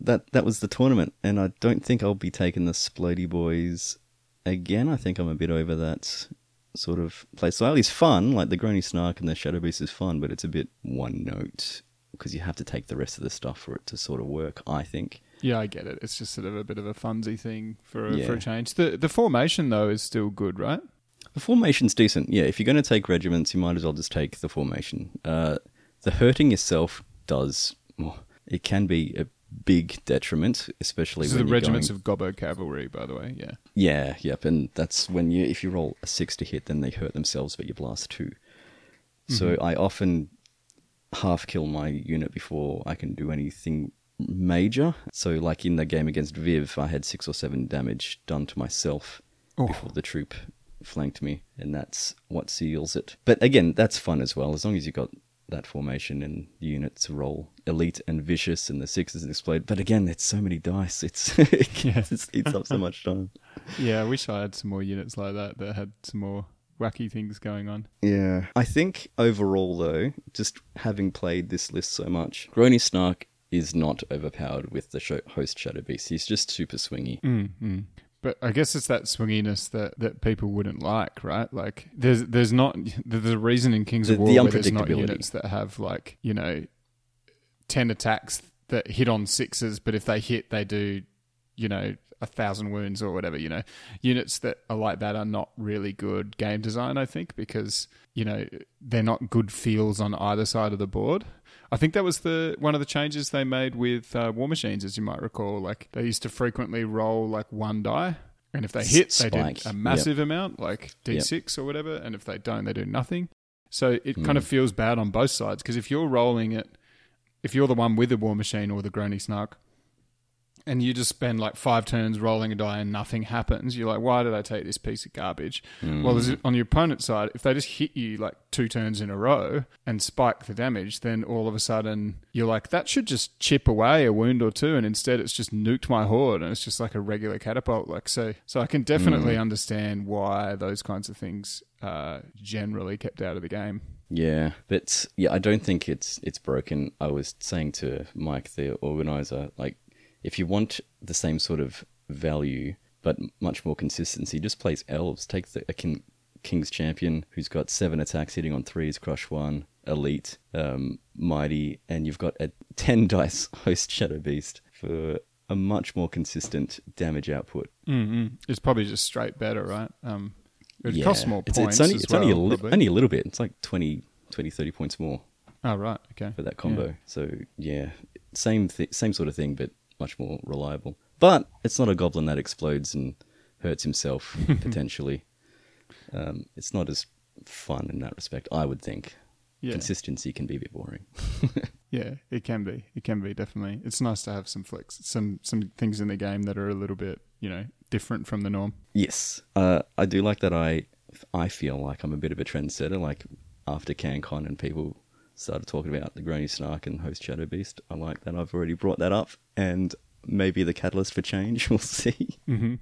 that that was the tournament, and I don't think I'll be taking the Splody Boys again. I think I'm a bit over that sort of play style. He's fun, like the Grony Snark and the Shadow Beast is fun, but it's a bit one note because you have to take the rest of the stuff for it to sort of work. I think. Yeah, I get it. It's just sort of a bit of a funsy thing for a, for a change. The the formation though is still good, right? The formation's decent. Yeah, if you're going to take regiments, you might as well just take the formation. Uh, the hurting yourself does. Well, it can be a big detriment, especially when the regiments going of Gobbo cavalry, by the way. Yeah. Yeah, yep, and that's when you if you roll a six to hit, then they hurt themselves, but you blast 2 So mm-hmm. I often half kill my unit before I can do anything major. So like in the game against Viv, I had six or seven damage done to myself Oh. before the troop flanked me, and that's what seals it. But again, that's fun as well, as long as you got that formation and the units roll elite and vicious and the sixes explode. But again, it's so many dice. It's *laughs* it Yeah. eats up so much time. *laughs* Yeah, I wish I had some more units like that that had some more wacky things going on. Yeah. I think overall, though, just having played this list so much, Grony Snark is not overpowered with the host Shadow Beast. He's just super swingy. Mm, mm. But I guess it's that swinginess that, that people wouldn't like, right? Like there's there's not there's a reason in Kings of War the where there's not units that have like you know ten attacks that hit on sixes, but if they hit, they do you know a thousand wounds or whatever. You know, units that are like that are not really good game design. I think because you know they're not good feels on either side of the board. I think that was the one of the changes they made with uh, War Machines, as you might recall. Like they used to frequently roll like one die, and if they hit, they did a massive amount, like D6 or whatever, and if they don't, they do nothing. So it kind of Hmm. feels bad on both sides because if you're rolling it, if you're the one with the War Machine or the Grony Snark, and you just spend like five turns rolling a die and nothing happens, you're like, why did I take this piece of garbage? Well, is it- on your opponent's side, if they just hit you like two turns in a row and spike the damage, then all of a sudden you're like, that should just chip away a wound or two, and instead it's just nuked my horde, and it's just like a regular catapult. Like so, so I can definitely Hmm. understand why those kinds of things are generally kept out of the game. Yeah, but yeah, I don't think it's it's broken. I was saying to Mike, the organizer, like if you want the same sort of value but much more consistency, just place elves. Take the a king, king's champion who's got seven attacks hitting on threes, crush one, elite, um, mighty, and you've got a *laughs* ten dice host shadow beast for a much more consistent damage output. Mm-hmm. It's probably just straight better, right? Um, It costs more it's, points. it's only as it's only a li- only a little bit. It's like 20, 20 30 points more Oh right, okay. for that combo. So yeah, same th- same sort of thing, but much more reliable. But it's not a goblin that explodes and hurts himself *laughs* potentially. Um, it's not as fun in that respect, I would think. Yeah, Consistency can be a bit boring. *laughs* yeah, it can be. It can be definitely. It's nice to have some flicks, some some things in the game that are a little bit, you know, different from the norm. Yes, uh, I do like that. I I feel like I'm a bit of a trendsetter. Like after CanCon and people started talking about the Grony Snark and Host Shadow Beast, I like that. I've already brought that up, and maybe the catalyst for change. *laughs* We'll see. *laughs*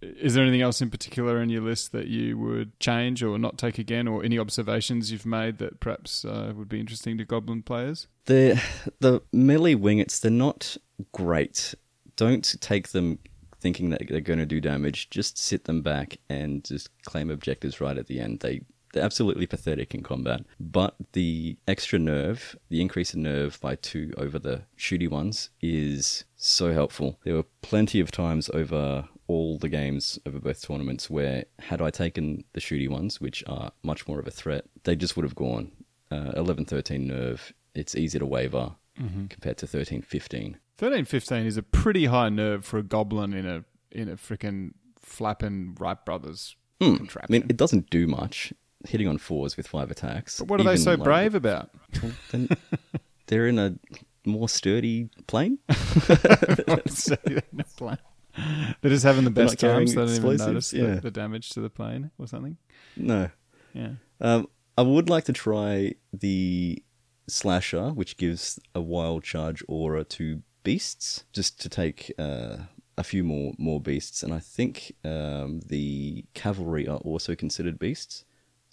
Is there anything else in particular in your list that you would change or not take again, or any observations you've made that perhaps uh, would be interesting to Goblin players? The the melee wingets they're not great. Don't take them thinking that they're going to do damage. Just sit them back and just claim objectives right at the end. They they're absolutely pathetic in combat. But the extra nerve, the increase in nerve by two over the shooty ones, is so helpful. There were plenty of times over all the games over both tournaments where had I taken the shooty ones, which are much more of a threat, they just would have gone. Uh, 11 13 nerve, it's easy to waver compared to 13 15. Thirteen fifteen is a pretty high nerve for a Goblin in a in a freaking flapping Wright Brothers Hmm. I mean, it doesn't do much. Hitting on fours with five attacks. but what are they so like, brave about? *laughs* well, they're in a more sturdy plane. *laughs* They're just having the best times. They don't even notice yeah. the, the damage to the plane or something. No. Yeah. Um, I would like to try the slasher, which gives a wild charge aura to beasts, just to take uh, a few more more beasts. And I think um, the cavalry are also considered beasts,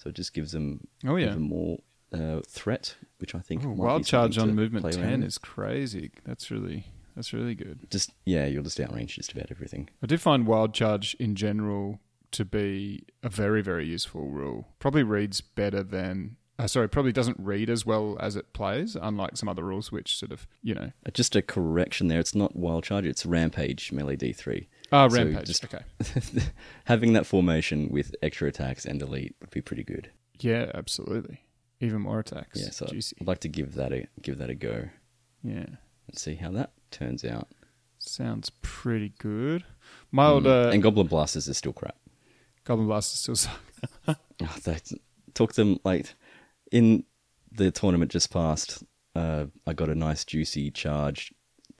so it just gives them Oh, yeah. even more uh, threat, which I think Ooh, wild charge on movement play around ten is crazy. That's really that's really good. just yeah, you'll just outrange just about everything. I do find wild charge in general to be a very very useful rule. Probably reads better than. Uh, sorry, probably doesn't read as well as it plays, unlike some other rules which sort of, you know. Uh, Just a correction there. It's not wild charge. It's rampage melee D three. Ah, So rampage. just- okay. *laughs* Having that formation with extra attacks and delete would be pretty good. Yeah, absolutely. Even more attacks. Yeah, so Juicy. I'd like to give that a give that a go Yeah. and see how that turns out. Sounds pretty good. My old Mm. uh, and Goblin Blasters is still crap. Goblin Blasters still suck. *laughs* Oh, they took them like in the tournament just passed. Uh, I got a nice juicy charge,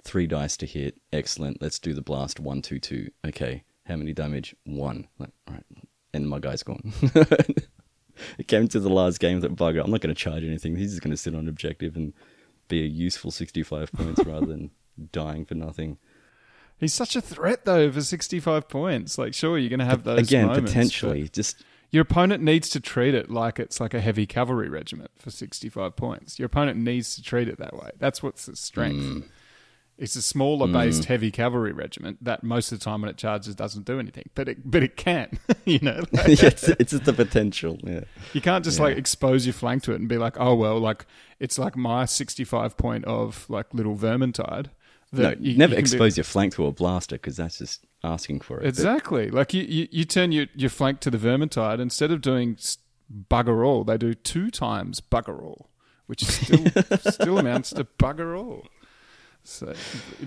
three dice to hit. Excellent. Let's do the blast. One, two, two. Okay. How many damage? One. Like, all right. And my guy's gone. *laughs* it came to the last game that bugger. I'm not going to charge anything. He's just going to sit on objective and be a useful 65 points *laughs* rather than dying for nothing. He's such a threat though for 65 points. Like sure you're going to have those Again, moments, potentially. but Just Your opponent needs to treat it like it's like a heavy cavalry regiment for 65 points. Your opponent needs to treat it that way. That's what's its strength. Mm. It's a smaller based heavy cavalry regiment that most of the time when it charges doesn't do anything, but it but it can. *laughs* you know, *laughs* Like, it's, it's the potential. Yeah. you can't just Yeah. like expose your flank to it and be like, oh well, like it's like my 65 point of like little vermintide. No, that you- never you can be- expose your flank to a blaster because that's just asking for it. But- Exactly. Like you, you, you turn your, your flank to the Vermintide, instead of doing bugger all, they do two times bugger all, which still *laughs* still amounts to bugger all. So,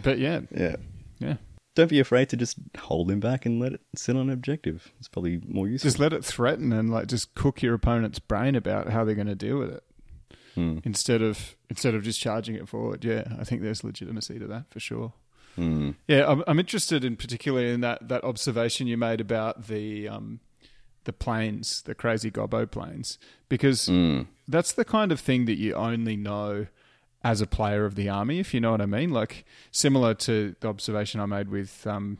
but yeah, yeah. yeah. Don't be afraid to just hold him back and let it sit on objective. It's probably more useful. Just let it threaten and like just cook your opponent's brain about how they're going to deal with it Hmm. instead of instead of just charging it forward. Yeah, I think there's legitimacy to that for sure. Hmm. Yeah, I'm, I'm interested in particularly in that, that observation you made about the um, the planes, the crazy gobbo planes, because Hmm. that's the kind of thing that you only know as a player of the army, if you know what I mean. Like similar to the observation I made with um,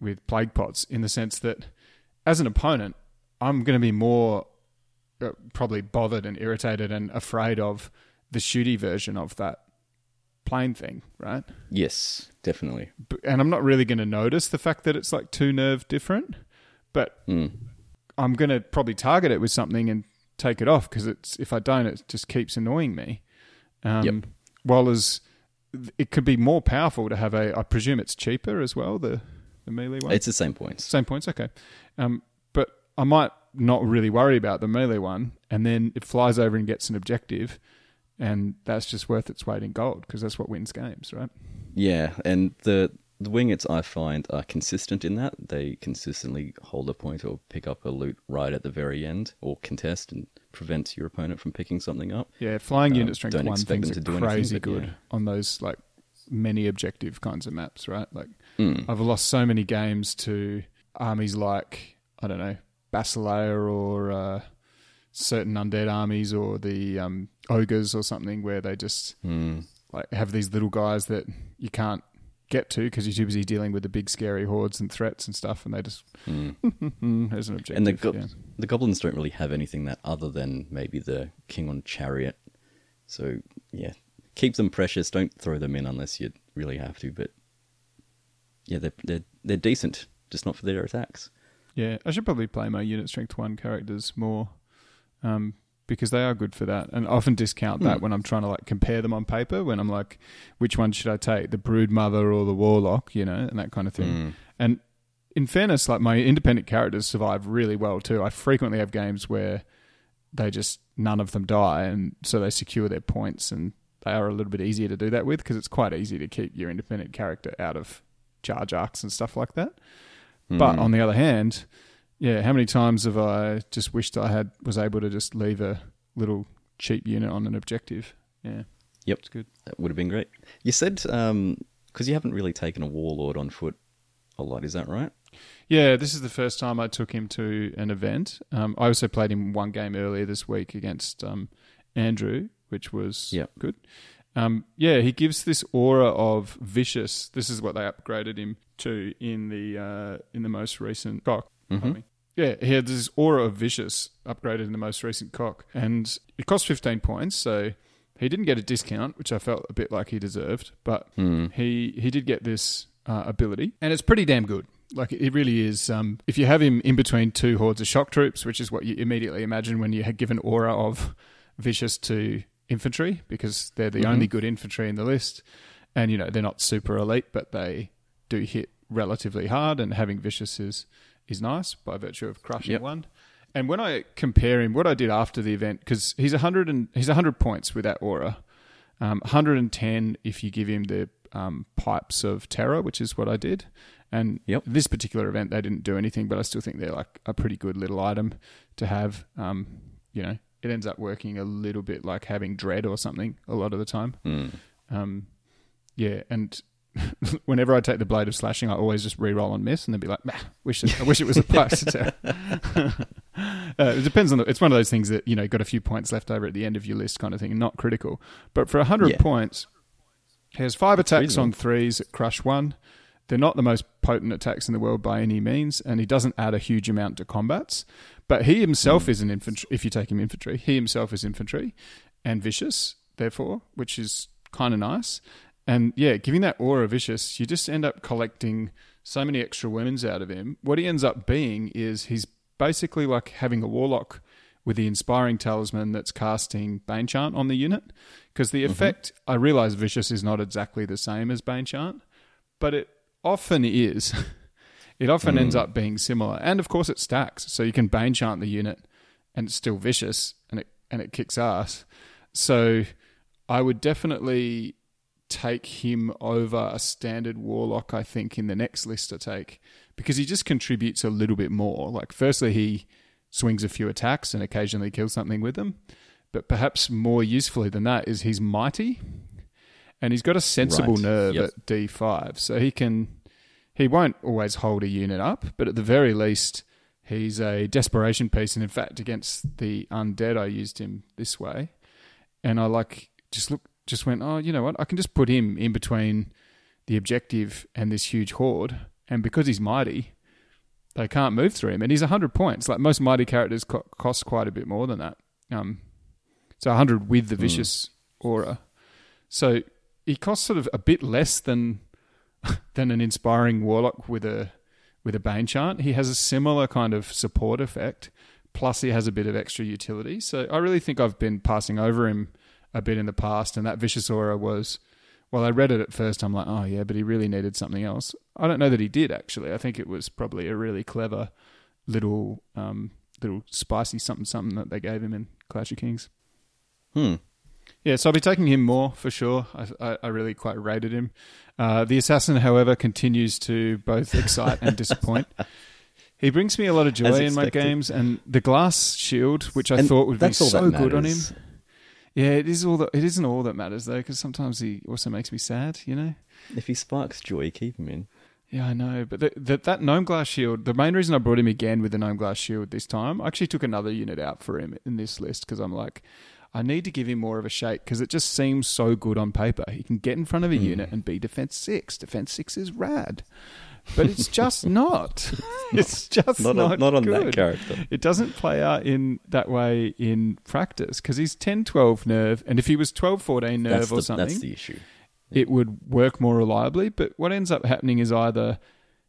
with plague pots, in the sense that as an opponent, I'm going to be more uh, probably bothered and irritated and afraid of the shooty version of that plane thing, right? Yes, definitely. And I'm not really going to notice the fact that it's like two nerve different, but Hmm. I'm going to probably target it with something and take it off because it's if I don't, it just keeps annoying me. Um, Yep. While as it could be more powerful to have a, I presume it's cheaper as well. The the melee one, It's the same points. same points, okay. Um, but I might not really worry about the melee one, and then it flies over and gets an objective, and that's just worth its weight in gold because that's what wins games, right? Yeah, and the the wingets I find are consistent in that they consistently hold a point or pick up a loot right at the very end, or contest and prevents your opponent from picking something up. Yeah, flying Um, unit strength one things are to do anything, crazy but good yeah. on those like many objective kinds of maps, right? Like Mm. I've lost so many games to armies like I don't know Basileia or uh, certain undead armies or the um, ogres or something where they just Mm. like have these little guys that you can't get to because you're too busy dealing with the big scary hordes and threats and stuff, and they just *laughs* Mm. as an objective. And the go- yeah. the goblins don't really have anything that other than maybe the king on chariot. So yeah, keep them precious. Don't throw them in unless you really have to. But yeah, they're they're they're decent, just not for their attacks. Yeah, I should probably play my unit strength one characters more, um, because they are good for that. And I often discount that Hmm. when I'm trying to like compare them on paper. When I'm like, which one should I take, the brood mother or the warlock, you know, and that kind of thing. Mm. And in fairness, like my independent characters survive really well too. I frequently have games where they just none of them die, and so they secure their points, and they are a little bit easier to do that with because it's quite easy to keep your independent character out of charge arcs and stuff like that. But Mm. on the other hand, yeah, how many times have I just wished I had was able to just leave a little cheap unit on an objective? Yeah, Yep. it's good. That would have been great. You said because you haven't really taken a warlord on foot a lot, is that right? Yeah, this is the first time I took him to an event. Um, I also played him one game earlier this week against um, Andrew, which was Yep. good. Um, yeah, he gives this aura of vicious. This is what they upgraded him to in the uh, in the most recent. Pardon me. Yeah, he had this aura of vicious upgraded in the most recent cock, and it cost fifteen points. So he didn't get a discount, which I felt a bit like he deserved, but Mm. he he did get this uh, ability, and it's pretty damn good. Like it really is. Um, if you have him in between two hordes of shock troops, which is what you immediately imagine when you had given aura of vicious to infantry, because they're the Mhm. only good infantry in the list, and you know they're not super elite, but they do hit relatively hard, and having vicious is is nice by virtue of crushing Yep. one. And when I compare him, what I did after the event, because he's hundred and he's hundred points with that aura, um, 110 if you give him the um, pipes of terror, which is what I did. And Yep. this particular event, they didn't do anything, but I still think they're like a pretty good little item to have. Um, you know, it ends up working a little bit like having dread or something a lot of the time. Mm. Um, yeah, and *laughs* whenever I take the blade of slashing, I always just re-roll and miss, and then be like, wish it, I wish it was a *laughs* terror. *laughs* uh, it depends on the. It's one of those things that you know got a few points left over at the end of your list, kind of thing, and not critical. But for hundred Yeah. points, he has five attacks on threes at crush one. They're not the most potent attacks in the world by any means, and he doesn't add a huge amount to combats. But he himself is an infantry. If you take him infantry, he himself is infantry and vicious, therefore, which is kind of nice. And yeah, giving that aura vicious, you just end up collecting so many extra wounds out of him. What he ends up being is he's basically like having a warlock with the inspiring talisman that's casting Bane Chant on the unit. Because the mm-hmm. effect, I realize vicious is not exactly the same as Bane Chant, but it often is. *laughs* it often ends mm. up being similar. And of course it stacks. So you can Bane Chant the unit and it's still vicious and it and it kicks ass. So I would definitely take him over a standard warlock, I think, in the next list to take because he just contributes a little bit more. Like, firstly, he swings a few attacks and occasionally kills something with them. But perhaps more usefully than that is he's mighty and he's got a sensible Right. nerve Yep. at D5. So he can, he won't always hold a unit up, but at the very least, he's a desperation piece. And in fact, against the undead, I used him this way. And I like, just look, just went, oh, you know what? I can just put him in between the objective and this huge horde. And because he's mighty, they can't move through him. And he's 100 points. Like most mighty characters co- cost quite a bit more than that. Um, so 100 with the vicious aura. So he costs sort of a bit less than *laughs* than an inspiring warlock with a with a bane chant. He has a similar kind of support effect. Plus, he has a bit of extra utility. So I really think I've been passing over him a bit in the past, and that vicious aura was. Well, I read it at first. I'm like, oh yeah, but he really needed something else. I don't know that he did actually. I think it was probably a really clever little um, little spicy something something that they gave him in Clash of Kings. Hmm. Yeah, so I'll be taking him more for sure. I, I, I really quite rated him. Uh, the assassin, however, continues to both *laughs* excite and disappoint. He brings me a lot of joy in my games, and the glass shield, which I And thought would be so good on him. Yeah, it is all that. It isn't all that matters though, because sometimes he also makes me sad. You know. If he sparks joy, keep him in. Yeah, I know, but the, the, that gnome glass shield. The main reason I brought him again with the gnome glass shield this time, I actually took another unit out for him in this list because I'm like, I need to give him more of a shake because it just seems so good on paper. He can get in front of a hmm. unit and be defense six. Defense six is rad, but it's just not. *laughs* *laughs* it's just Not not, on, not on that character. It doesn't play out in that way in practice because he's 10 12 nerve, and if he was 12 14 nerve That's or the, something, that's the issue. it would work more reliably. But what ends up happening is either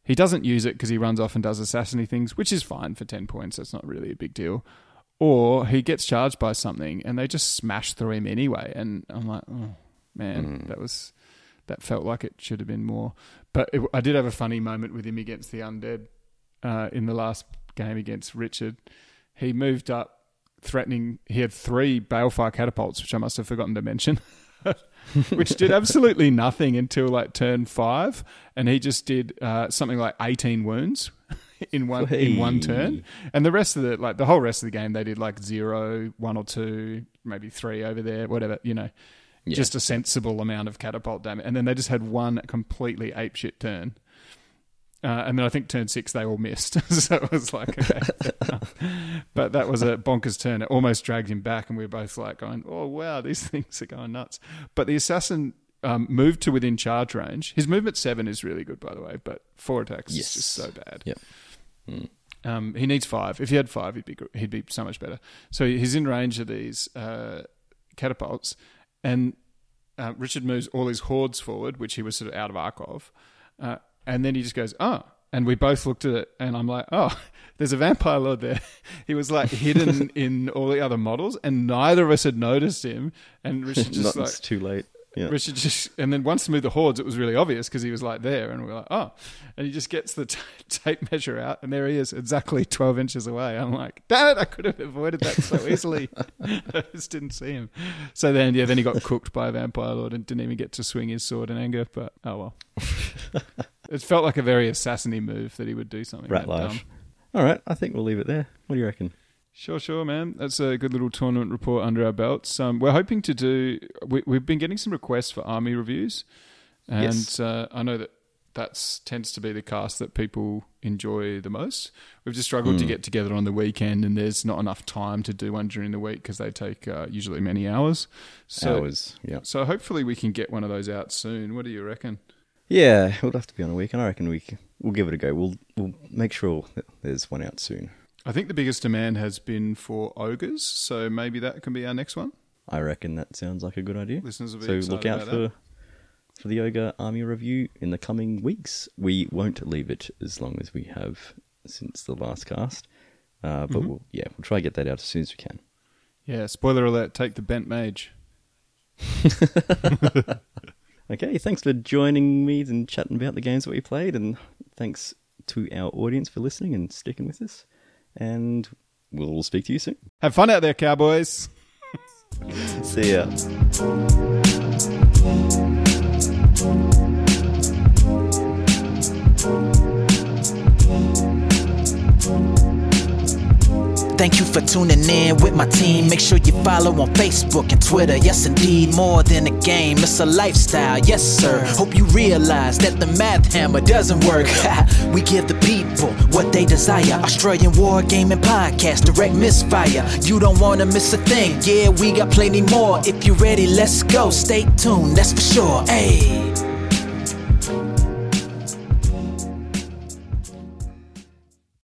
he doesn't use it because he runs off and does assassiny things, which is fine for 10 points. That's not really a big deal. Or he gets charged by something and they just smash through him anyway. And I'm like, oh, man, mm. that was. That felt like it should have been more. But it, I did have a funny moment with him against the undead uh, in the last game against Richard. He moved up threatening. He had three balefire catapults, which I must have forgotten to mention, *laughs* which did absolutely nothing until like turn five, and he just did uh, something like eighteen wounds *laughs* in one in one turn. And the rest of the like the whole rest of the game, they did like zero, one or two, maybe three over there, whatever you know. Yeah. Just a sensible amount of catapult damage, and then they just had one completely apeshit turn. Uh, and then I think turn six they all missed, *laughs* so it was like okay. *laughs* but that was a bonkers turn. It almost dragged him back, and we were both like going, "Oh wow, these *laughs* things are going nuts." But the assassin um, moved to within charge range. His movement seven is really good, by the way, but four attacks Yes. is just so bad. Yep. Mm. Um, he needs five. If he had five, he'd be he'd be so much better. So he's in range of these uh, catapults, and uh, Richard moves all his hordes forward, which he was sort of out of arc of, uh, and then he just goes, "Oh." And we both looked at it, and I'm like, "Oh, *laughs* there's a vampire lord there." *laughs* He was like hidden *laughs* in all the other models, and neither of us had noticed him. And Richard just Not, like it's too late. Yeah. Richard just, and then once he moved the hordes, it was really obvious because he was like there, and we were like, oh, and he just gets the t- *laughs* tape measure out, and there he is, exactly twelve inches away. I'm like, damn it, I could have avoided that so easily. *laughs* I just didn't see him. So then, yeah, then he got cooked by a vampire lord and didn't even get to swing his sword in anger. But oh well, *laughs* it felt like a very assassiny move that he would do something Rat All right, I think we'll leave it there. What do you reckon? Sure, sure, man. That's a good little tournament report under our belts. Um, we're hoping to do. We, we've been getting some requests for army reviews, and Yes. uh, I know that that tends to be the cast that people enjoy the most. We've just struggled Hmm. to get together on the weekend, and there's not enough time to do one during the week because they take uh, usually many hours. So, Hours. Yeah. so hopefully we can get one of those out soon. What do you reckon? Yeah, it would have to be on a weekend. I reckon we we'll give it a go. We'll we'll make sure that there's one out soon. I think the biggest demand has been for ogres, so maybe that can be our next one. I reckon that sounds like a good idea. Listeners will be so look out for that. for the Ogre Army review in the coming weeks. We won't leave it as long as we have since the last cast, uh, Mm-hmm. but we'll, yeah, we'll try to get that out as soon as we can. Yeah, spoiler alert: take the bent mage. *laughs* Okay, thanks for joining me and chatting about the games that we played, and thanks to our audience for listening and sticking with us. And we'll speak to you soon. Have fun out there, cowboys. *laughs* See ya. Thank you for tuning in with my team. Make sure you follow on Facebook and Twitter. Yes, indeed, more than a game, it's a lifestyle. Yes, sir. Hope you realize that the math hammer doesn't work. *laughs* we give the people what they desire. Australian War Gaming Podcast, direct misfire. You don't want to miss a thing. Yeah, we got plenty more. If you're ready, let's go. Stay tuned, that's for sure. Hey.